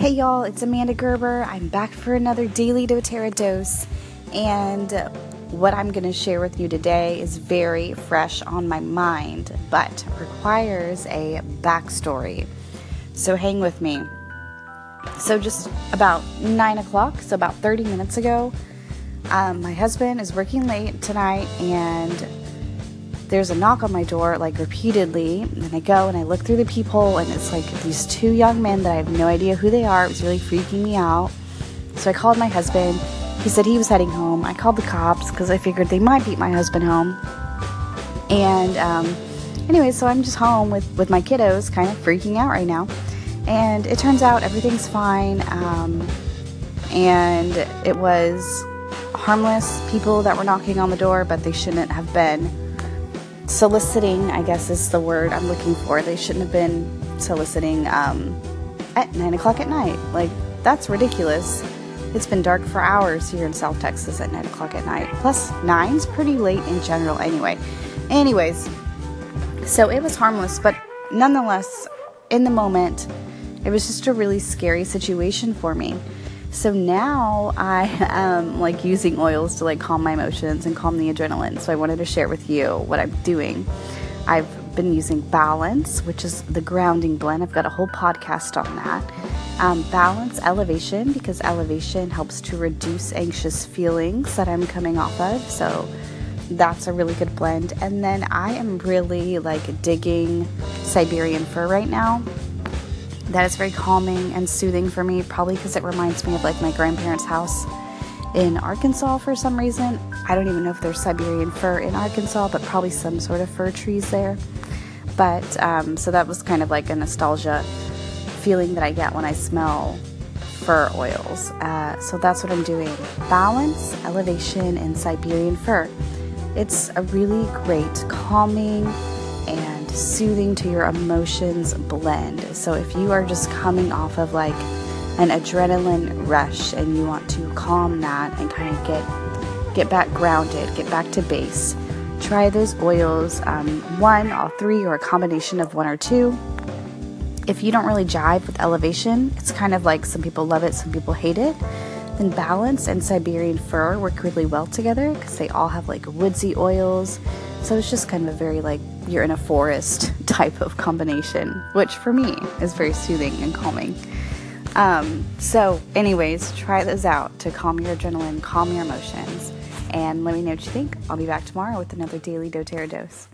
Hey y'all, it's Amanda Gerber. I'm back for another daily doTERRA dose, and what I'm going to share with you today is very fresh on my mind, but requires a backstory. So hang with me. So, just about 9 o'clock, so about 30 minutes ago, um, my husband is working late tonight, and there's a knock on my door like repeatedly and i go and i look through the peephole and it's like these two young men that i have no idea who they are. It was really freaking me out. So i called my husband. He said he was heading home. I called the cops because i figured they might beat my husband home. And um, anyway so i'm just home with, with my kiddos kind of freaking out right now. And it turns out everything's fine um, and it was harmless people that were knocking on the door but they shouldn't have been soliciting, I guess is the word I'm looking for. They shouldn't have been soliciting um, at 9 o'clock at night. Like, that's ridiculous. It's been dark for hours here in South Texas at 9 o'clock at night. Plus, 9's pretty late in general anyway. Anyways, so it was harmless, but nonetheless, in the moment, it was just a really scary situation for me. So now I am like using oils to like calm my emotions and calm the adrenaline. So I wanted to share with you what I'm doing. I've been using Balance, which is the grounding blend. I've got a whole podcast on that. Um, balance Elevation, because elevation helps to reduce anxious feelings that I'm coming off of. So that's a really good blend. And then I am really like digging Siberian fir right now that is very calming and soothing for me, probably because it reminds me of like my grandparents' house in Arkansas for some reason. I don't even know if there's Siberian fir in Arkansas, but probably some sort of fir trees there. But um, so that was kind of like a nostalgia feeling that I get when I smell fir oils. Uh, so that's what I'm doing balance, elevation, and Siberian fir. It's a really great calming soothing to your emotions blend. So if you are just coming off of like an adrenaline rush and you want to calm that and kind of get get back grounded, get back to base, try those oils. Um, one, all three, or a combination of one or two. If you don't really jive with elevation, it's kind of like some people love it, some people hate it. Then balance and Siberian fir work really well together because they all have like woodsy oils. So it's just kind of a very like you're in a forest type of combination, which for me is very soothing and calming. Um, so, anyways, try those out to calm your adrenaline, calm your emotions, and let me know what you think. I'll be back tomorrow with another daily doTERRA dose.